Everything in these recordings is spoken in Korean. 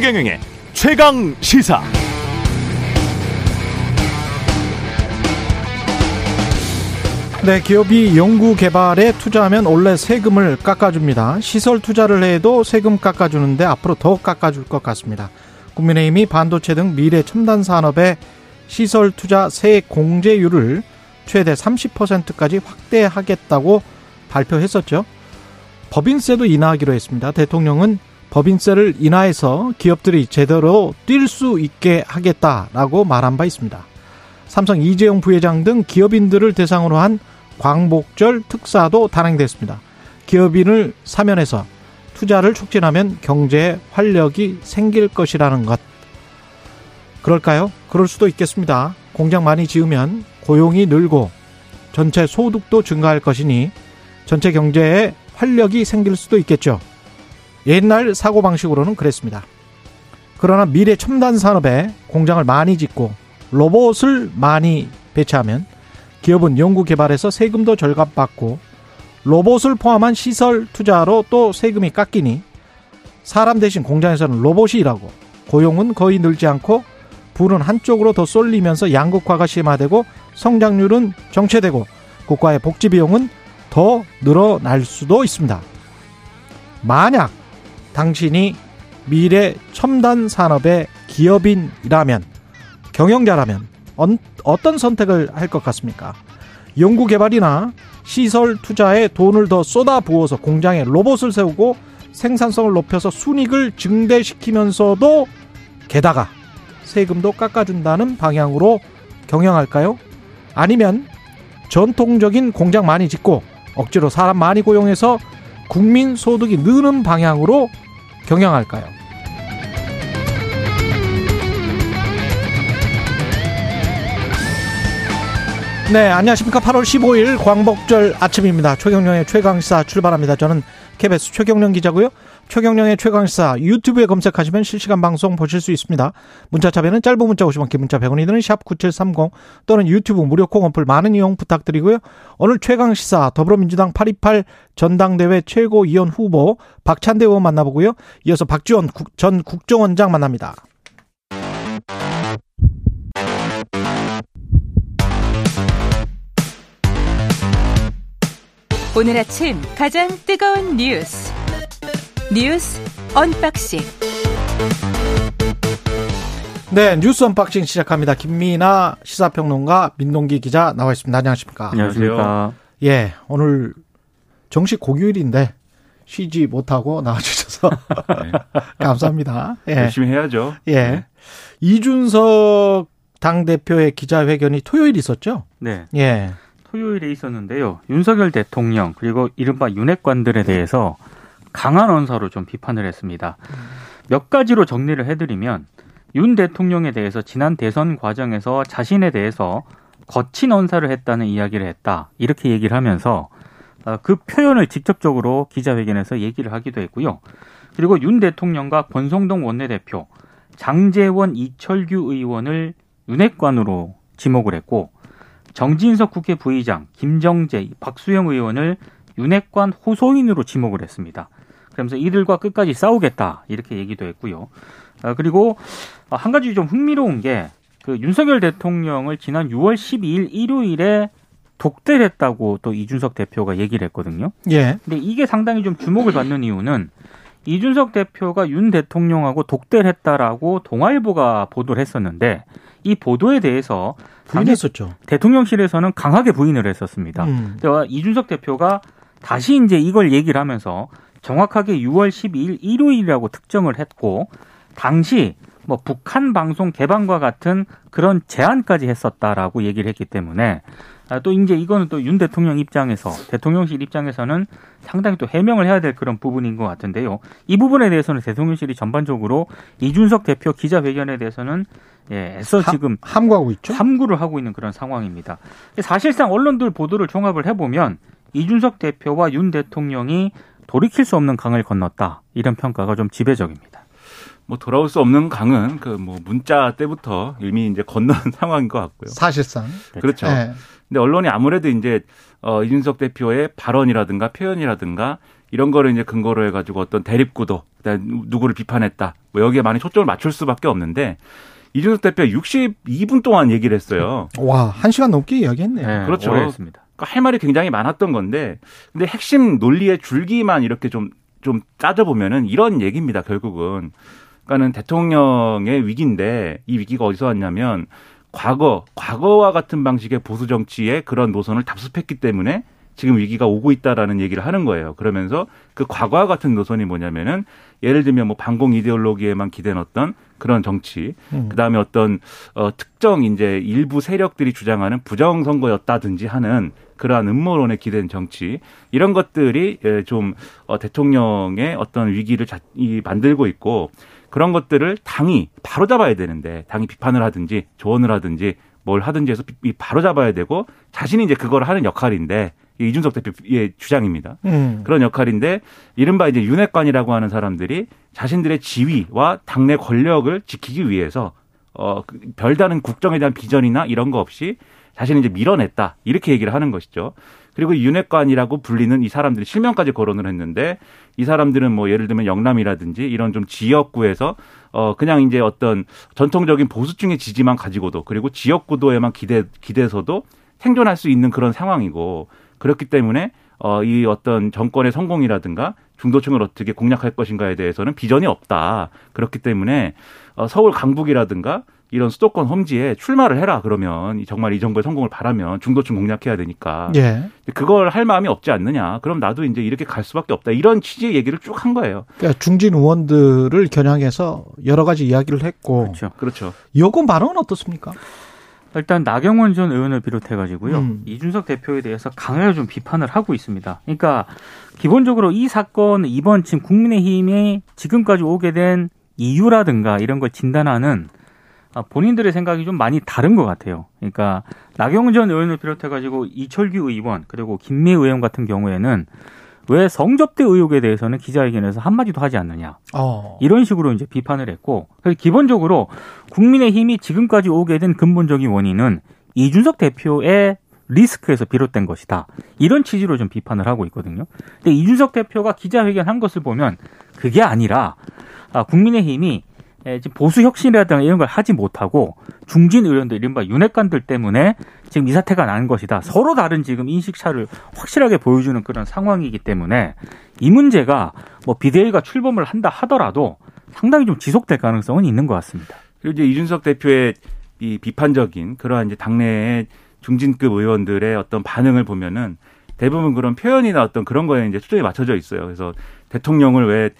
최경영의 최강 시사. 네, 기업이 연구 개발에 투자하면 원래 세금을 깎아줍니다. 시설 투자를 해도 세금 깎아주는데 앞으로 더 깎아줄 것 같습니다. 국민의힘이 반도체 등 미래 첨단 산업의 시설 투자 세액 공제율을 최대 30%까지 확대하겠다고 발표했었죠. 법인세도 인하하기로 했습니다. 대통령은 법인세를 인하해서 기업들이 제대로 뛸 수 있게 하겠다라고 말한 바 있습니다. 삼성 이재용 부회장 등 기업인들을 대상으로 한 광복절 특사도 단행됐습니다. 기업인을 사면해서 투자를 촉진하면 경제에 활력이 생길 것이라는 것. 그럴까요? 그럴 수도 있겠습니다. 공장 많이 지으면 고용이 늘고 전체 소득도 증가할 것이니 전체 경제에 활력이 생길 수도 있겠죠. 옛날 사고방식으로는 그랬습니다. 그러나 미래 첨단 산업에 공장을 많이 짓고 로봇을 많이 배치하면 기업은 연구 개발에서 세금도 절감받고 로봇을 포함한 시설 투자로 또 세금이 깎이니 사람 대신 공장에서는 로봇이 일하고 고용은 거의 늘지 않고 불은 한쪽으로 더 쏠리면서 양극화가 심화되고 성장률은 정체되고 국가의 복지 비용은 더 늘어날 수도 있습니다. 만약 당신이 미래 첨단 산업의 기업인이라면 경영자라면 어떤 선택을 할 것 같습니까? 연구 개발이나 시설 투자에 돈을 더 쏟아 부어서 공장에 로봇을 세우고 생산성을 높여서 순익을 증대시키면서도 게다가 세금도 깎아준다는 방향으로 경영할까요? 아니면 전통적인 공장 많이 짓고 억지로 사람 많이 고용해서 국민 소득이 느는 방향으로 경영할까요? 네, 안녕하십니까. 8월 15일 광복절 아침입니다. 최경령의 최강시사 출발합니다. 저는 KBS 최경령 기자고요. 최경령의 최강시사 유튜브에 검색하시면 실시간 방송 보실 수 있습니다. 문자차배는 짧은 문자 50원, 긴 문자 100원이 드는 샵9730 또는 유튜브 무료 콩 어플 많은 이용 부탁드리고요. 오늘 최강시사 더불어민주당 828 전당대회 최고위원 후보 박찬대 의원 만나보고요. 이어서 박지원 전 국정원장 만납니다. 오늘 아침 가장 뜨거운 뉴스 뉴스 unboxing 네 뉴스 unboxing 시작합니다. 김민하 시사평론가 민동기 기자 나와 있습니다. 안녕하십니까? 안녕하십니까? 예 오늘 정식 공휴일인데 쉬지 못하고 나와주셔서 네. 감사합니다. 예. 열심히 해야죠. 예 네. 이준석 당 대표의 기자회견이 토요일 있었죠? 네. 예. 토요일에 있었는데요. 윤석열 대통령 그리고 이른바 윤핵관들에 대해서 강한 언사로 좀 비판을 했습니다. 몇 가지로 정리를 해드리면 윤 대통령에 대해서 지난 대선 과정에서 자신에 대해서 거친 언사를 했다는 이야기를 했다. 이렇게 얘기를 하면서 어, 그 표현을 직접적으로 기자회견에서 얘기를 하기도 했고요. 그리고 윤 대통령과 권성동 원내대표, 장재원 이철규 의원을 윤핵관으로 지목을 했고 정진석 국회 부의장, 김정재, 박수영 의원을 윤핵관 호소인으로 지목을 했습니다. 그러면서 이들과 끝까지 싸우겠다 이렇게 얘기도 했고요. 아, 그리고 한 가지 좀 흥미로운 게 그 윤석열 대통령을 지난 6월 12일 일요일에 독대를 했다고 또 이준석 대표가 얘기를 했거든요. 예. 근데 이게 상당히 좀 주목을 받는 이유는 이준석 대표가 윤 대통령하고 독대를 했다라고 동아일보가 보도를 했었는데 이 보도에 대해서 부인했었죠. 대통령실에서는 강하게 부인을 했었습니다. 음. 이준석 대표가 다시 이제 이걸 얘기를 하면서 정확하게 6월 12일 일요일이라고 특정을 했고 당시 뭐 북한 방송 개방과 같은 그런 제안까지 했었다라고 얘기를 했기 때문에 아, 또 이제 이거는 또 윤 대통령 입장에서 대통령실 입장에서는 상당히 또 해명을 해야 될 그런 부분인 것 같은데요. 이 부분에 대해서는 대통령실이 전반적으로 이준석 대표 기자회견에 대해서는 예, 애써 지금 함 구하고 있죠. 함구를 하고 있는 그런 상황입니다. 사실상 언론들 보도를 종합을 해보면 이준석 대표와 윤 대통령이 돌이킬 수 없는 강을 건넜다 이런 평가가 좀 지배적입니다. 뭐 돌아올 수 없는 강은 그 뭐 문자 때부터 이미 이제 건넌 상황인 것 같고요. 사실상 그렇죠. 네. 근데 언론이 아무래도 이제 어 이준석 대표의 발언이라든가 표현이라든가 이런 거를 이제 근거로 해가지고 어떤 대립구도, 누구를 비판했다, 뭐 여기에 많이 초점을 맞출 수밖에 없는데 이준석 대표 62분 동안 얘기를 했어요. 와, 한 시간 넘게 이야기했네요. 네, 그렇죠. 그러니까 할 말이 굉장히 많았던 건데, 근데 핵심 논리의 줄기만 이렇게 좀, 좀 따져보면은 이런 얘기입니다, 결국은. 그러니까는 대통령의 위기인데, 이 위기가 어디서 왔냐면, 과거, 과거와 같은 방식의 보수 정치의 그런 노선을 답습했기 때문에 지금 위기가 오고 있다라는 얘기를 하는 거예요. 그러면서 그 과거와 같은 노선이 뭐냐면은 예를 들면 뭐 반공 이데올로기에만 기댄 어떤 그런 정치, 음. 그 다음에 어떤 어 특정 이제 일부 세력들이 주장하는 부정 선거였다든지 하는 그러한 음모론에 기댄 정치 이런 것들이 예, 좀 어, 대통령의 어떤 위기를 만들고 있고 그런 것들을 당이 바로 잡아야 되는데 당이 비판을 하든지 조언을 하든지 뭘 하든지 해서 바로 잡아야 되고 자신이 이제 그걸 하는 역할인데 이준석 대표의 주장입니다. 음. 그런 역할인데 이른바 이제 윤핵관이라고 하는 사람들이 자신들의 지위와 당내 권력을 지키기 위해서 어그 별다른 국정에 대한 비전이나 이런 거 없이 자신이 이제 밀어냈다 이렇게 얘기를 하는 것이죠. 그리고 윤핵관이라고 불리는 이 사람들이 실명까지 거론을 했는데 이 사람들은 뭐 예를 들면 영남이라든지 이런 좀 지역구에서 어 그냥 이제 어떤 전통적인 보수층의 지지만 가지고도 그리고 지역구도에만 기대 기대서도 생존할 수 있는 그런 상황이고 그렇기 때문에 어, 이 어떤 정권의 성공이라든가 중도층을 어떻게 공략할 것인가에 대해서는 비전이 없다. 그렇기 때문에 어, 서울 강북이라든가 이런 수도권 험지에 출마를 해라 그러면 정말 이 정부의 성공을 바라면 중도층 공략해야 되니까 예. 그걸 할 마음이 없지 않느냐 그럼 나도 이제 이렇게 갈 수밖에 없다 이런 취지의 얘기를 쭉 한 거예요. 그러니까 중진 의원들을 겨냥해서 여러 가지 이야기를 했고 그렇죠. 그렇죠. 여권 발언은 어떻습니까? 일단 나경원 전 의원을 비롯해 가지고요 음. 이준석 대표에 대해서 강하게 좀 비판을 하고 있습니다. 그러니까 기본적으로 이 사건 이번 지금 국민의힘이 지금까지 오게 된 이유라든가 이런 걸 진단하는 아, 본인들의 생각이 좀 많이 다른 것 같아요. 그러니까 나경원 전 의원을 비롯해 가지고 이철규 의원 그리고 김미 의원 같은 경우에는 왜 성접대 의혹에 대해서는 기자회견에서 한마디도 하지 않느냐. 어. 이런 식으로 이제 비판을 했고, 기본적으로 국민의힘이 지금까지 오게 된 근본적인 원인은 이준석 대표의 리스크에서 비롯된 것이다. 이런 취지로 좀 비판을 하고 있거든요. 근데 이준석 대표가 기자회견 한 것을 보면 그게 아니라 아, 국민의힘이 예, 지금 보수 혁신이라든가 이런 걸 하지 못하고 중진 의원들 이른바 윤핵관들 때문에 지금 이 사태가 난 것이다. 서로 다른 지금 인식차를 확실하게 보여주는 그런 상황이기 때문에 이 문제가 뭐 비대위가 출범을 한다 하더라도 상당히 좀 지속될 가능성은 있는 것 같습니다. 그리고 이제 이준석 대표의 이 비판적인 그러한 이제 당내의 중진급 의원들의 어떤 반응을 보면은 대부분 그런 표현이나 어떤 그런 거에 이제 초점이 맞춰져 있어요. 그래서 대통령을 왜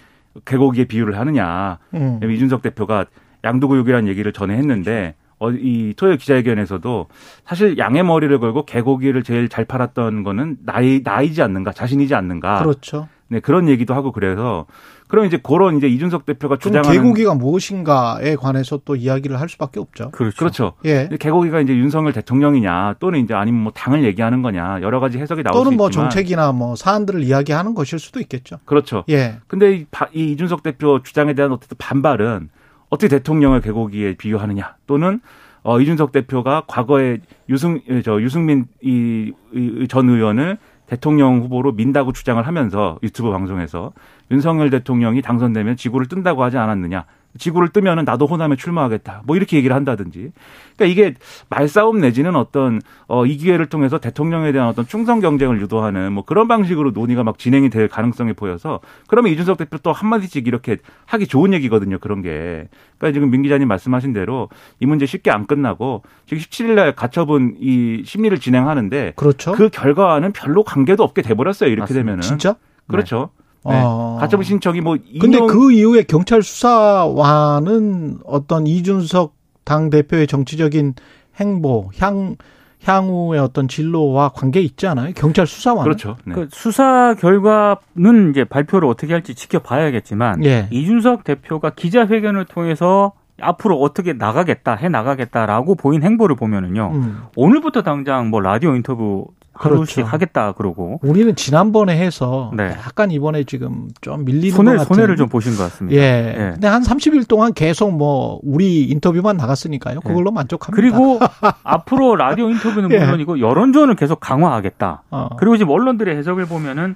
개고기에 비유를 하느냐. 음. 이준석 대표가 양도구육이라는 얘기를 전에 했는데 어, 이 토요일 기자회견에서도 사실 양의 머리를 걸고 개고기를 제일 잘 팔았던 거는 나이 나이지 않는가 자신이지 않는가. 그렇죠. 네 그런 얘기도 하고 그래서 그럼 이제 그런 이제 이준석 대표가 주장하는 개고기가 무엇인가에 관해서 또 이야기를 할 수밖에 없죠. 그렇죠. 그렇죠. 예. 개고기가 이제 윤석열 대통령이냐 또는 이제 아니면 뭐 당을 얘기하는 거냐 여러 가지 해석이 나올 수뭐 있지만 또는 뭐 정책이나 뭐 사안들을 이야기하는 것일 수도 있겠죠. 그렇죠. 예. 근데 이, 이 이준석 대표 주장에 대한 어쨌든 반발은 어떻게 대통령을 개고기에 비유하느냐 또는 어 이준석 대표가 과거에 유승 저 유승민 이전 의원을 대통령 후보로 민다고 주장을 하면서 유튜브 방송에서 윤석열 대통령이 당선되면 지구를 뜬다고 하지 않았느냐. 지구를 뜨면은 나도 호남에 출마하겠다. 뭐 이렇게 얘기를 한다든지. 그러니까 이게 말싸움 내지는 어떤 어, 이 기회를 통해서 대통령에 대한 어떤 충성 경쟁을 유도하는 뭐 그런 방식으로 논의가 막 진행이 될 가능성이 보여서 그러면 이준석 대표 또 한마디씩 이렇게 하기 좋은 얘기거든요. 그런 게. 그러니까 지금 민 기자님 말씀하신 대로 이 문제 쉽게 안 끝나고 지금 17일 날 가처분 이 심리를 진행하는데 그렇죠. 그 결과와는 별로 관계도 없게 돼 버렸어요. 이렇게 맞습니다. 되면은. 진짜? 그렇죠. 네. 네. 아. 가처분 신청이 뭐 근데 그 이후에 경찰 수사와는 어떤 이준석 당 대표의 정치적인 행보, 향 향후의 어떤 진로와 관계 있지 않아요? 경찰 수사와 그렇죠. 네. 그 수사 결과는 이제 발표를 어떻게 할지 지켜봐야겠지만 예. 이준석 대표가 기자회견을 통해서 앞으로 어떻게 나가겠다 해 나가겠다라고 보인 행보를 보면은요 음. 오늘부터 당장 뭐 라디오 인터뷰 하루씩 그렇죠. 하겠다 그러고 우리는 지난번에 해서 네. 약간 이번에 지금 좀 밀리는 손해, 것 같은 손해를 좀 보신 것 같습니다. 예. 예. 근데 한 30일 동안 계속 뭐 우리 인터뷰만 나갔으니까요. 예. 그걸로 예. 만족합니다. 그리고 앞으로 라디오 인터뷰는 예. 물론이고 여론전을 계속 강화하겠다. 어. 그리고 지금 언론들의 해석을 보면은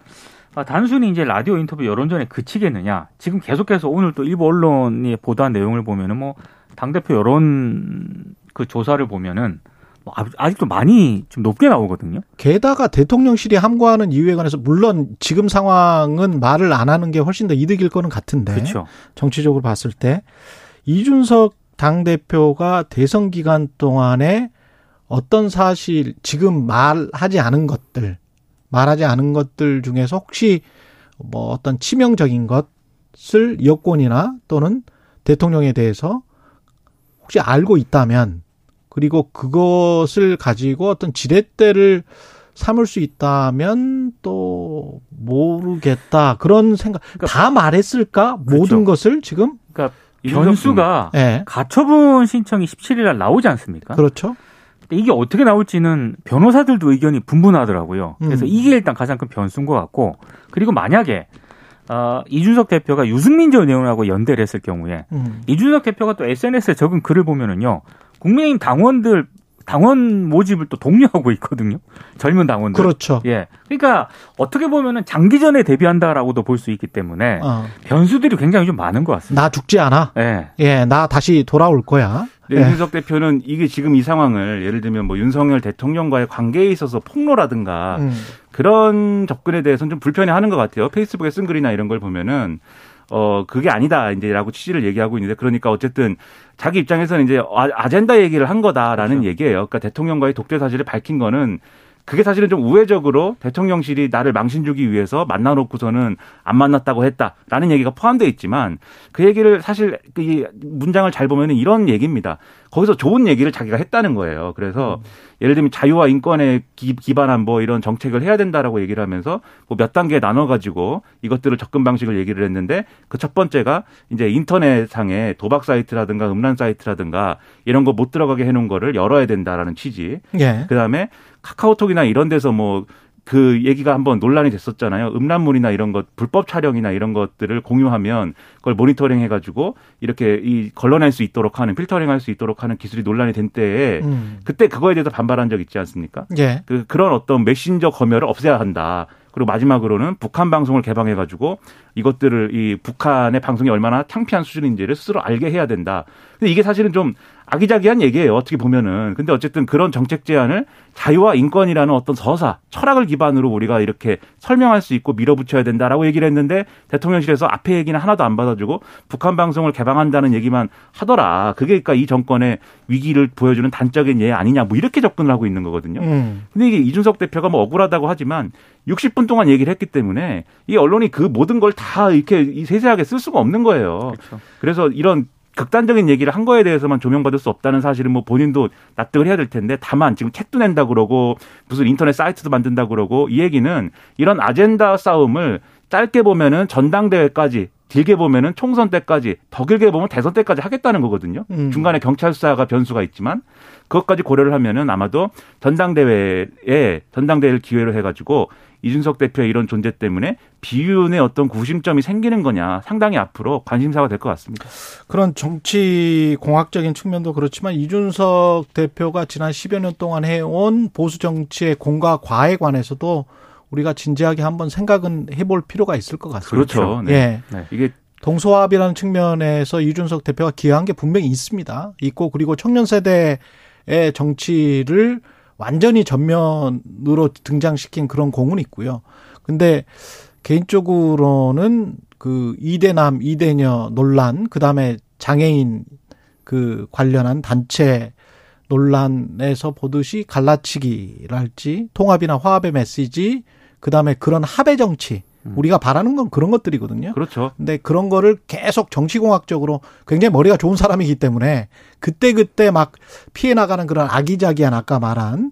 아, 단순히 이제 라디오 인터뷰 여론전에 그치겠느냐. 지금 계속해서 오늘 또 일부 언론이 보도한 내용을 보면은 뭐 당대표 여론 그 조사를 보면은 뭐 아- 아직도 많이 좀 높게 나오거든요. 게다가 대통령실이 함구하는 이유에 관해서 물론 지금 상황은 말을 안 하는 게 훨씬 더 이득일 거는 같은데 그렇죠. 정치적으로 봤을 때 이준석 당 대표가 대선 기간 동안에 어떤 사실 지금 말하지 않은 것들 말하지 않은 것들 중에서 혹시 뭐 어떤 치명적인 것을 여권이나 또는 대통령에 대해서 혹시 알고 있다면 그리고 그것을 가지고 어떤 지렛대를 삼을 수 있다면 또 모르겠다 그런 생각 다 말했을까 모든 것을 지금 그러니까 변수가 예 가처분 신청이 17일 날 나오지 않습니까? 그렇죠 근데 이게 어떻게 나올지는 변호사들도 의견이 분분하더라고요. 그래서 음. 이게 일단 가장 큰 변수인 것 같고 그리고 만약에 어, 이준석 대표가 유승민 전 의원하고 연대를 했을 경우에 음. 이준석 대표가 또 SNS에 적은 글을 보면은요 국민의힘 당원들 당원 모집을 또 독려하고 있거든요. 젊은 당원들. 그렇죠 예. 그러니까 어떻게 보면은 장기전에 대비한다라고도 볼 수 있기 때문에 어. 변수들이 굉장히 좀 많은 것 같습니다. 나 죽지 않아 예. 예 나 다시 돌아올 거야 네, 예. 이준석 대표는 이게 지금 이 상황을 예를 들면 뭐 윤석열 대통령과의 관계에 있어서 폭로라든가 음. 그런 접근에 대해서는 좀 불편해하는 것 같아요. 페이스북에 쓴 글이나 이런 걸 보면은 어 그게 아니다 이제라고 취지를 얘기하고 있는데 그러니까 어쨌든 자기 입장에서는 이제 아- 아젠다 얘기를 한 거다라는 그렇죠. 얘기예요. 그러니까 대통령과의 독재 사실을 밝힌 거는 그게 사실은 좀 우회적으로 대통령실이 나를 망신 주기 위해서 만나놓고서는 안 만났다고 했다라는 얘기가 포함되어 있지만 그 얘기를 사실 그이 문장을 잘 보면은 이런 얘기입니다. 거기서 좋은 얘기를 자기가 했다는 거예요. 그래서 예를 들면 자유와 인권에 기, 기반한 뭐 이런 정책을 해야 된다라고 얘기를 하면서 뭐 몇 단계에 나눠 가지고 이것들을 접근 방식을 얘기를 했는데 그 첫 번째가 이제 인터넷상에 도박 사이트라든가 음란 사이트라든가 이런 거 못 들어가게 해 놓은 거를 열어야 된다라는 취지. 예 그다음에 카카오톡이나 이런 데서 뭐 그 얘기가 한번 논란이 됐었잖아요. 음란물이나 이런 것, 불법 촬영이나 이런 것들을 공유하면 그걸 모니터링 해가지고 이렇게 이 걸러낼 수 있도록 하는 필터링 할 수 있도록 하는 기술이 논란이 된 때에 음. 그때 그거에 대해서 반발한 적 있지 않습니까? 예 그 그런 어떤 메신저 검열을 없애야 한다. 그리고 마지막으로는 북한 방송을 개방해가지고 이것들을 이 북한의 방송이 얼마나 창피한 수준인지를 스스로 알게 해야 된다. 근데 이게 사실은 좀 아기자기한 얘기예요. 어떻게 보면은. 근데 어쨌든 그런 정책 제안을 자유와 인권이라는 어떤 서사, 철학을 기반으로 우리가 이렇게 설명할 수 있고 밀어붙여야 된다라고 얘기를 했는데 대통령실에서 앞에 얘기는 하나도 안 받아주고 북한 방송을 개방한다는 얘기만 하더라. 그게 그러니까 이 정권의 위기를 보여주는 단적인 예 아니냐. 뭐 이렇게 접근을 하고 있는 거거든요. 음. 근데 이게 이준석 대표가 뭐 억울하다고 하지만 60분 동안 얘기를 했기 때문에 이 언론이 그 모든 걸 다 이렇게 이 세세하게 쓸 수가 없는 거예요. 그렇죠. 그래서 이런 극단적인 얘기를 한 거에 대해서만 조명받을 수 없다는 사실은 뭐 본인도 납득을 해야 될 텐데 다만 지금 책도 낸다 그러고 무슨 인터넷 사이트도 만든다 그러고 이 얘기는 이런 아젠다 싸움을 짧게 보면은 전당대회까지 길게 보면은 총선 때까지 더 길게 보면 대선 때까지 하겠다는 거거든요. 음. 중간에 경찰 수사가 변수가 있지만 그것까지 고려를 하면은 아마도 전당대회에 전당대회를 기회로 해가지고 이준석 대표의 이런 존재 때문에 비윤의 어떤 구심점이 생기는 거냐 상당히 앞으로 관심사가 될 것 같습니다. 그런 정치 공학적인 측면도 그렇지만 이준석 대표가 지난 10여 년 동안 해온 보수 정치의 공과 과에 관해서도 우리가 진지하게 한번 생각은 해볼 필요가 있을 것 같습니다. 그렇죠. 네. 예. 네. 이게 동서화합이라는 측면에서 이준석 대표가 기여한 게 분명히 있습니다. 있고 그리고 청년 세대의 정치를 완전히 전면으로 등장시킨 그런 공은 있고요. 근데 개인적으로는 그 이대남 이대녀 논란 그다음에 장애인 그 관련한 단체 논란에서 보듯이 갈라치기랄지 통합이나 화합의 메시지 그다음에 그런 합의 정치 우리가 바라는 건 그런 것들이거든요. 그렇죠. 근데 그런 거를 계속 정치공학적으로 굉장히 머리가 좋은 사람이기 때문에 그때그때 막 피해 나가는 그런 아기자기한 아까 말한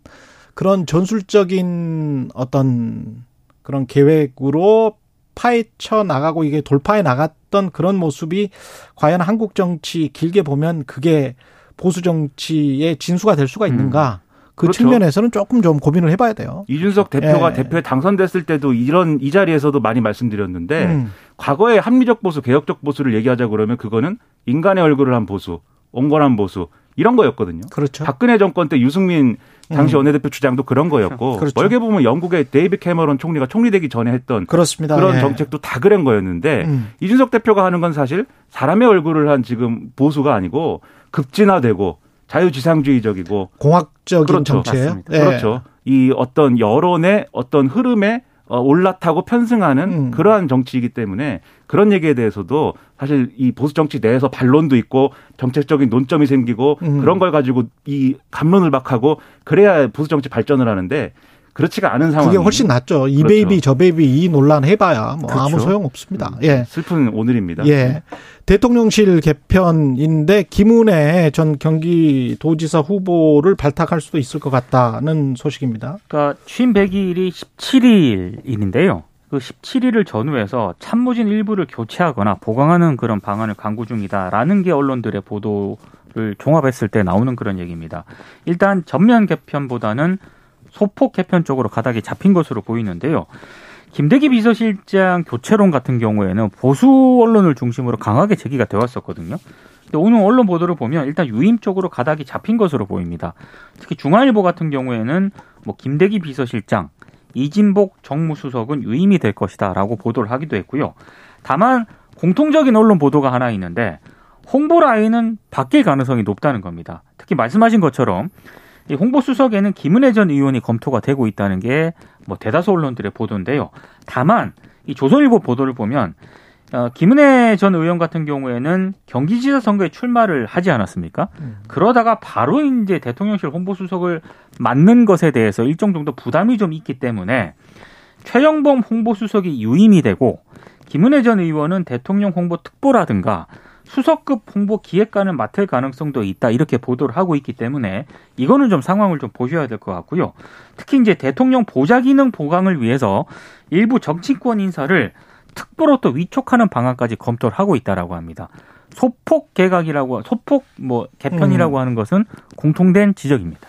그런 전술적인 어떤 그런 계획으로 파헤쳐 나가고 이게 돌파해 나갔던 그런 모습이 과연 한국 정치 길게 보면 그게 보수 정치의 진수가 될 수가 있는가? 그 그렇죠. 측면에서는 조금 좀 고민을 해봐야 돼요. 이준석 대표가 예. 대표에 당선됐을 때도 이런 이 자리에서도 많이 말씀드렸는데 음. 과거의 합리적 보수, 개혁적 보수를 얘기하자 그러면 그거는 인간의 얼굴을 한 보수, 온건한 보수 이런 거였거든요. 그렇죠. 박근혜 정권 때 유승민 당시 원내대표 주장도 그런 거였고 그렇죠. 멀게 보면 영국의 데이비 캐머런 총리가 총리되기 전에 했던 그렇습니다. 그런 예. 정책도 다 그런 거였는데 음. 이준석 대표가 하는 건 사실 사람의 얼굴을 한 지금 보수가 아니고 급진화되고 자유지상주의적이고 공학적인 그렇죠. 정책. 맞습니다. 예. 그렇죠. 이 어떤 여론의 어떤 흐름에 어, 올라타고 편승하는 음. 그러한 정치이기 때문에 그런 얘기에 대해서도 사실 이 보수 정치 내에서 반론도 있고 정책적인 논점이 생기고 음. 그런 걸 가지고 이 갑론을박하고 그래야 보수 정치 발전을 하는데 그렇지가 않은 상황이 그게 훨씬 낫죠. 이 그렇죠. 베이비 저 베이비 이 논란 해봐야 뭐 아무 그렇죠. 소용 없습니다. 음, 예. 슬픈 오늘입니다. 예. 대통령실 개편인데 김은혜 전 경기도지사 후보를 발탁할 수도 있을 것 같다는 소식입니다. 그러니까 취임 100일이 17일인데요. 그 17일을 전후해서 참모진 일부를 교체하거나 보강하는 그런 방안을 강구 중이다라는 게 언론들의 보도를 종합했을 때 나오는 그런 얘기입니다. 일단 전면 개편보다는 소폭 개편 쪽으로 가닥이 잡힌 것으로 보이는데요. 김대기 비서실장 교체론 같은 경우에는 보수 언론을 중심으로 강하게 제기가 되어 왔었거든요. 근데 오늘 언론 보도를 보면 일단 유임 쪽으로 가닥이 잡힌 것으로 보입니다. 특히 중앙일보 같은 경우에는 뭐 김대기 비서실장, 이진복 정무수석은 유임이 될 것이다라고 보도를 하기도 했고요. 다만 공통적인 언론 보도가 하나 있는데 홍보 라인은 바뀔 가능성이 높다는 겁니다. 특히 말씀하신 것처럼 이 홍보수석에는 김은혜 전 의원이 검토가 되고 있다는 게 뭐 대다수 언론들의 보도인데요. 다만 이 조선일보 보도를 보면 어, 김은혜 전 의원 같은 경우에는 경기지사 선거에 출마를 하지 않았습니까? 그러다가 바로 이제 대통령실 홍보수석을 맡는 것에 대해서 일정 정도 부담이 좀 있기 때문에 최영범 홍보수석이 유임이 되고 김은혜 전 의원은 대통령 홍보 특보라든가 수석급 홍보 기획관을 맡을 가능성도 있다 이렇게 보도를 하고 있기 때문에 이거는 좀 상황을 좀 보셔야 될 것 같고요. 특히 이제 대통령 보좌 기능 보강을 위해서 일부 정치권 인사를 특보로 또 위촉하는 방안까지 검토를 하고 있다라고 합니다. 소폭 개각이라고 소폭 뭐 개편이라고 하는 것은 공통된 지적입니다.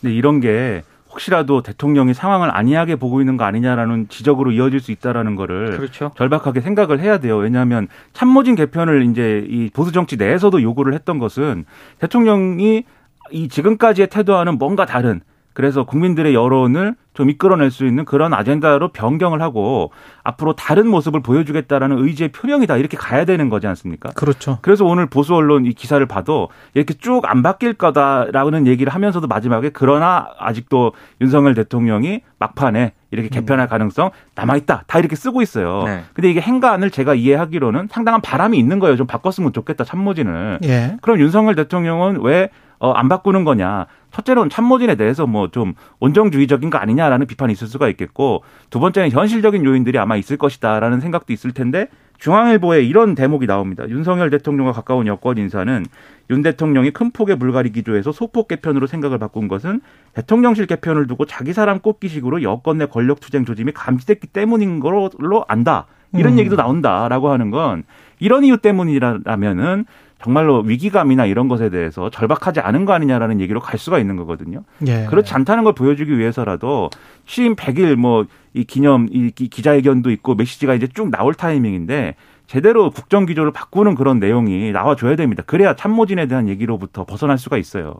근데 이런 게 혹시라도 대통령이 상황을 안이하게 보고 있는 거 아니냐라는 지적으로 이어질 수 있다라는 거를 그렇죠. 절박하게 생각을 해야 돼요. 왜냐하면 참모진 개편을 이제 이 보수 정치 내에서도 요구를 했던 것은 대통령이 이 지금까지의 태도와는 뭔가 다른 그래서 국민들의 여론을 좀 이끌어낼 수 있는 그런 아젠다로 변경을 하고 앞으로 다른 모습을 보여주겠다라는 의지의 표명이다 이렇게 가야 되는 거지 않습니까? 그렇죠. 그래서 오늘 보수 언론 이 기사를 봐도 이렇게 쭉 안 바뀔 거다라는 얘기를 하면서도 마지막에 그러나 아직도 윤석열 대통령이 막판에 이렇게 개편할 가능성 남아있다. 다 이렇게 쓰고 있어요. 네. 근데 이게 행간을 제가 이해하기로는 상당한 바람이 있는 거예요. 좀 바꿨으면 좋겠다. 참모진을. 예. 그럼 윤석열 대통령은 왜 어, 안 바꾸는 거냐. 첫째로는 참모진에 대해서 뭐 좀 온정주의적인 거 아니냐라는 비판이 있을 수가 있겠고 두 번째는 현실적인 요인들이 아마 있을 것이다라는 생각도 있을 텐데 중앙일보에 이런 대목이 나옵니다. 윤석열 대통령과 가까운 여권 인사는 윤 대통령이 큰 폭의 물갈이 기조에서 소폭 개편으로 생각을 바꾼 것은 대통령실 개편을 두고 자기 사람 꼽기식으로 여권 내 권력 투쟁 조짐이 감지됐기 때문인 걸로 안다. 이런 음. 얘기도 나온다라고 하는 건 이런 이유 때문이라면은 정말로 위기감이나 이런 것에 대해서 절박하지 않은 거 아니냐라는 얘기로 갈 수가 있는 거거든요. 예. 그렇지 않다는 걸 보여주기 위해서라도 취임 100일 뭐 이 기념 이 기- 기자회견도 있고 메시지가 이제 쭉 나올 타이밍인데 제대로 국정 기조를 바꾸는 그런 내용이 나와줘야 됩니다. 그래야 참모진에 대한 얘기로부터 벗어날 수가 있어요.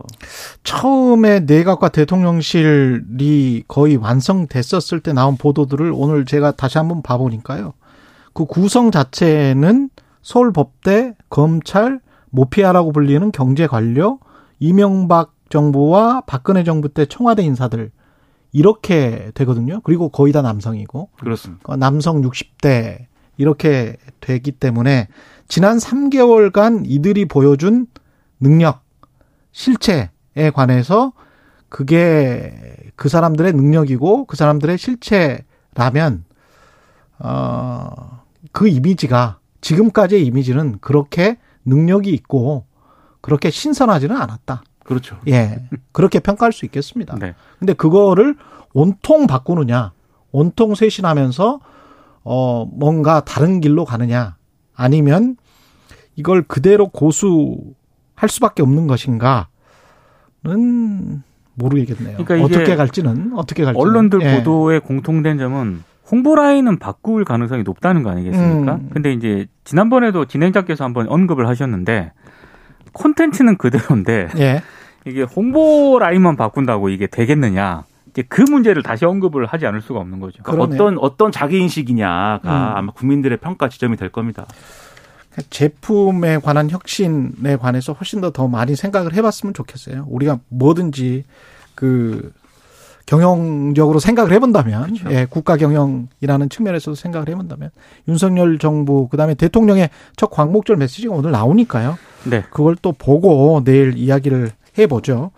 처음에 내각과 대통령실이 거의 완성됐었을 때 나온 보도들을 오늘 제가 다시 한번 봐보니까요. 그 구성 자체는 서울법대, 검찰, 모피아라고 불리는 경제 관료, 이명박 정부와 박근혜 정부 때 청와대 인사들 이렇게 되거든요. 그리고 거의 다 남성이고 그렇습니다. 어, 남성 60대 이렇게 되기 때문에 지난 3개월간 이들이 보여준 능력, 실체에 관해서 그게 그 사람들의 능력이고 그 사람들의 실체라면 어, 그 이미지가 지금까지의 이미지는 그렇게 능력이 있고 그렇게 신선하지는 않았다. 그렇죠. 예. 그렇게 평가할 수 있겠습니다. 네. 근데 그거를 온통 바꾸느냐, 온통 쇄신하면서 어 뭔가 다른 길로 가느냐, 아니면 이걸 그대로 고수할 수밖에 없는 것인가는 모르겠네요. 그러니까 어떻게 갈지는 어떻게 갈지 언론들 예. 보도의 공통된 점은 홍보 라인은 바꿀 가능성이 높다는 거 아니겠습니까? 음. 근데 이제 지난번에도 진행자께서 한번 언급을 하셨는데 콘텐츠는 그대로인데 예. 이게 홍보 라인만 바꾼다고 이게 되겠느냐? 이제 그 문제를 다시 언급을 하지 않을 수가 없는 거죠. 그러니까. 어떤 어떤 자기 인식이냐가 음. 아마 국민들의 평가 지점이 될 겁니다. 제품에 관한 혁신에 관해서 훨씬 더 더 많이 생각을 해봤으면 좋겠어요. 우리가 뭐든지 그 경영적으로 생각을 해본다면, 그렇죠. 예, 국가 경영이라는 측면에서도 생각을 해본다면 윤석열 정부 그다음에 대통령의 첫 광복절 메시지가 오늘 나오니까요. 네. 그걸 또 보고 내일 이야기를 해보죠.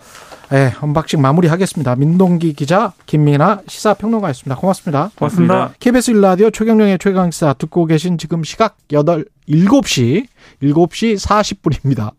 예, unboxing 마무리하겠습니다. 민동기 기자, 김민하 시사평론가였습니다. 고맙습니다. 고맙습니다. KBS 1라디오 최경영의 최강시사 듣고 계신 지금 시각 8, 7시, 7시 40분입니다.